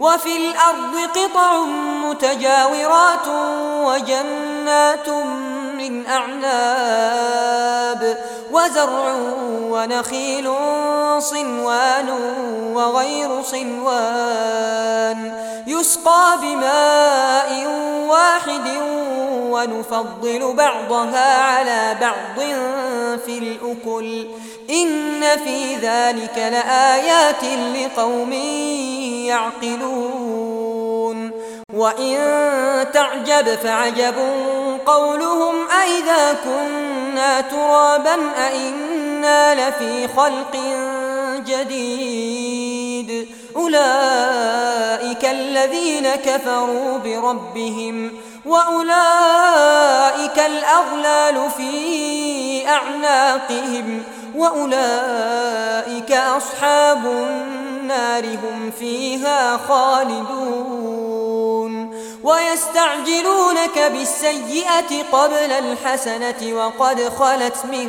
وفي الأرض قطع متجاورات وجنات من أعناب وزرع ونخيل صنوان وغير صنوان. يسقى بماء واحد ونفضل بعضها على بعض في الأكل. إن في ذلك لآيات لقوم يعقلون. وإن تعجب فعجب قولهم أئذا كنا ترابا أئنا لفي خلق جديد. أولئك الذين كفروا بربهم وأولئك الأغلال في أعناقهم وأولئك أصحاب النار هم فيها خالدون. ويستعجلونك بالسيئة قبل الحسنة وقد خلت من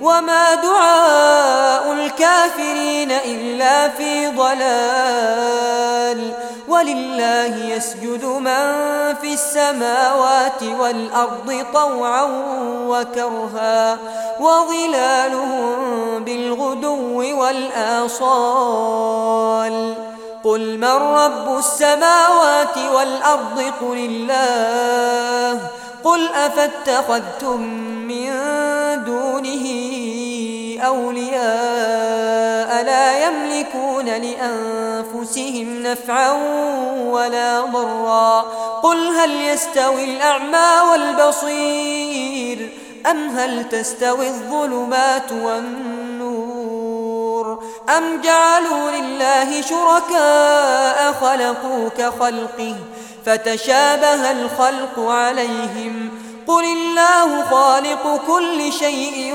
وما دعاء الكافرين إلا في ضلال. ولله يسجد من في السماوات والأرض طوعا وكرها. وظلالهم بالغدو والآصال. قل من رب السماوات والأرض؟ قل الله. قل أفاتخذتم من دونه أولياء لا يملكون لأنفسهم نفعا ولا ضرا. قل هل يستوي الأعمى والبصير أم هل تستوي الظلمات والنور؟ أم جعلوا لله شركاء خلقوا كخلقه فتشابه الخلق عليهم؟ قل الله خالق كل شيء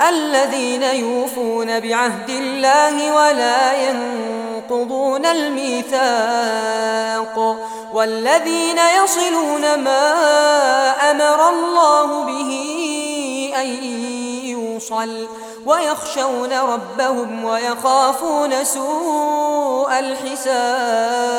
الذين يوفون بعهد الله ولا ينقضون الميثاق والذين يصلون ما أمر الله به أن يوصل ويخشون ربهم ويخافون سوء الحساب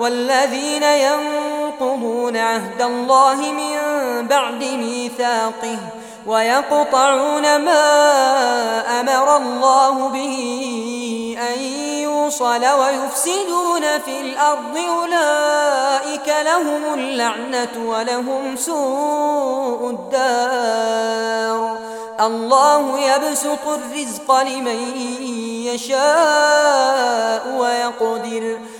والذين ينقضون عهد الله من بعد ميثاقه ويقطعون ما أمر الله به أن يوصل ويفسدون في الأرض أولئك لهم اللعنة ولهم سوء الدار. الله يبسط الرزق لمن يشاء ويقدر.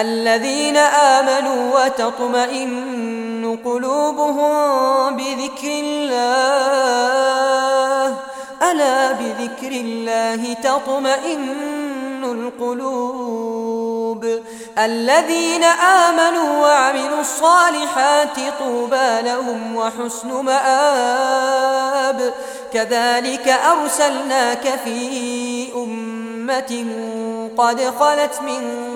الذين آمنوا وتطمئن قلوبهم بذكر الله. ألا بذكر الله تطمئن القلوب. الذين آمنوا وعملوا الصالحات طوبى لهم وحسن مآب. كذلك أرسلناك في أمة قد خلت من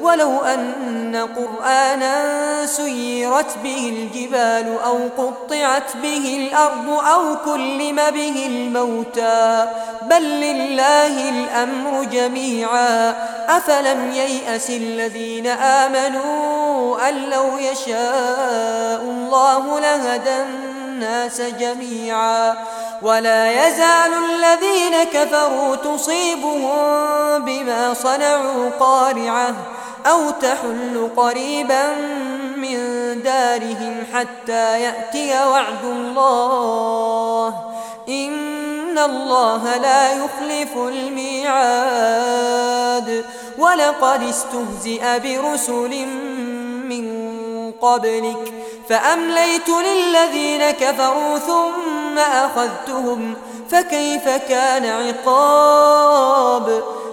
ولو أن قرآنا سيرت به الجبال أو قطعت به الأرض أو كلم به الموتى. بل لله الأمر جميعا. أفلم ييأس الذين آمنوا أن لو يشاء الله لهدى الناس جميعا. ولا يزال الذين كفروا تصيبهم بما صنعوا قارعة. أو تحل قريبا من دارهم حتى يأتي وعد الله. إن الله لا يخلف الميعاد. ولقد استهزئ برسل من قبلك فأمليت للذين كفروا ثم أخذتهم. فكيف كان عقاب؟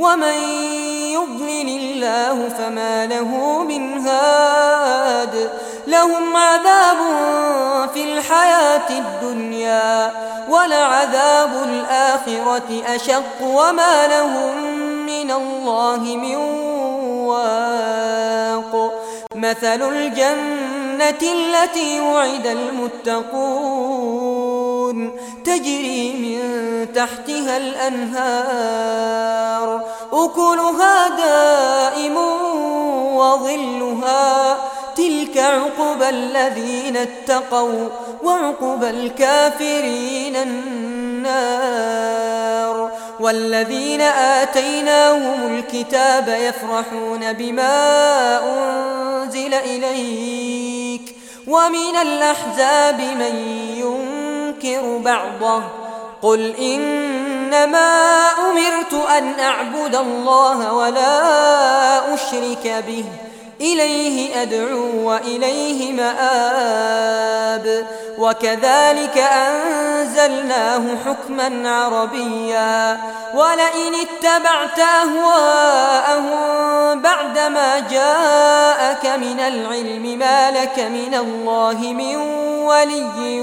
ومن يضلل الله فما له من هاد لهم عذاب في الحياة الدنيا ولعذاب الآخرة أشق وما لهم من الله من واق مثل الجنة التي وعد المتقون تجري من تحتها الأنهار. أكلها دائم وظلها. تلك عقبى الذين اتقوا وعقبى الكافرين النار. والذين آتيناهم الكتاب يفرحون بما أنزل إليك. ومن الأحزاب من ينكر بعضه. قل إنما أمرت أن أعبد الله ولا أشرك به. إليه أدعو وإليه مآب. وكذلك أنزلناه حكما عربيا. ولئن اتبعت أهواءهم بعدما جاءك من العلم ما لك من الله من ولي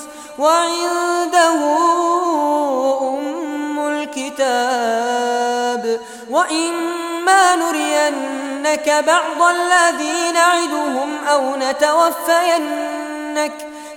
وعنده أم الكتاب وإن نرينك بعض الذي نعدهم أو نتوفينك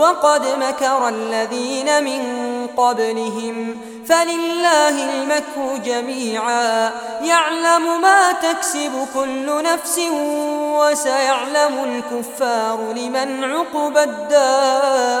وقد مكر الذين من قبلهم. فلله المكر جميعا. يعلم ما تكسب كل نفس وسيعلم الكفار لمن عقب الدار.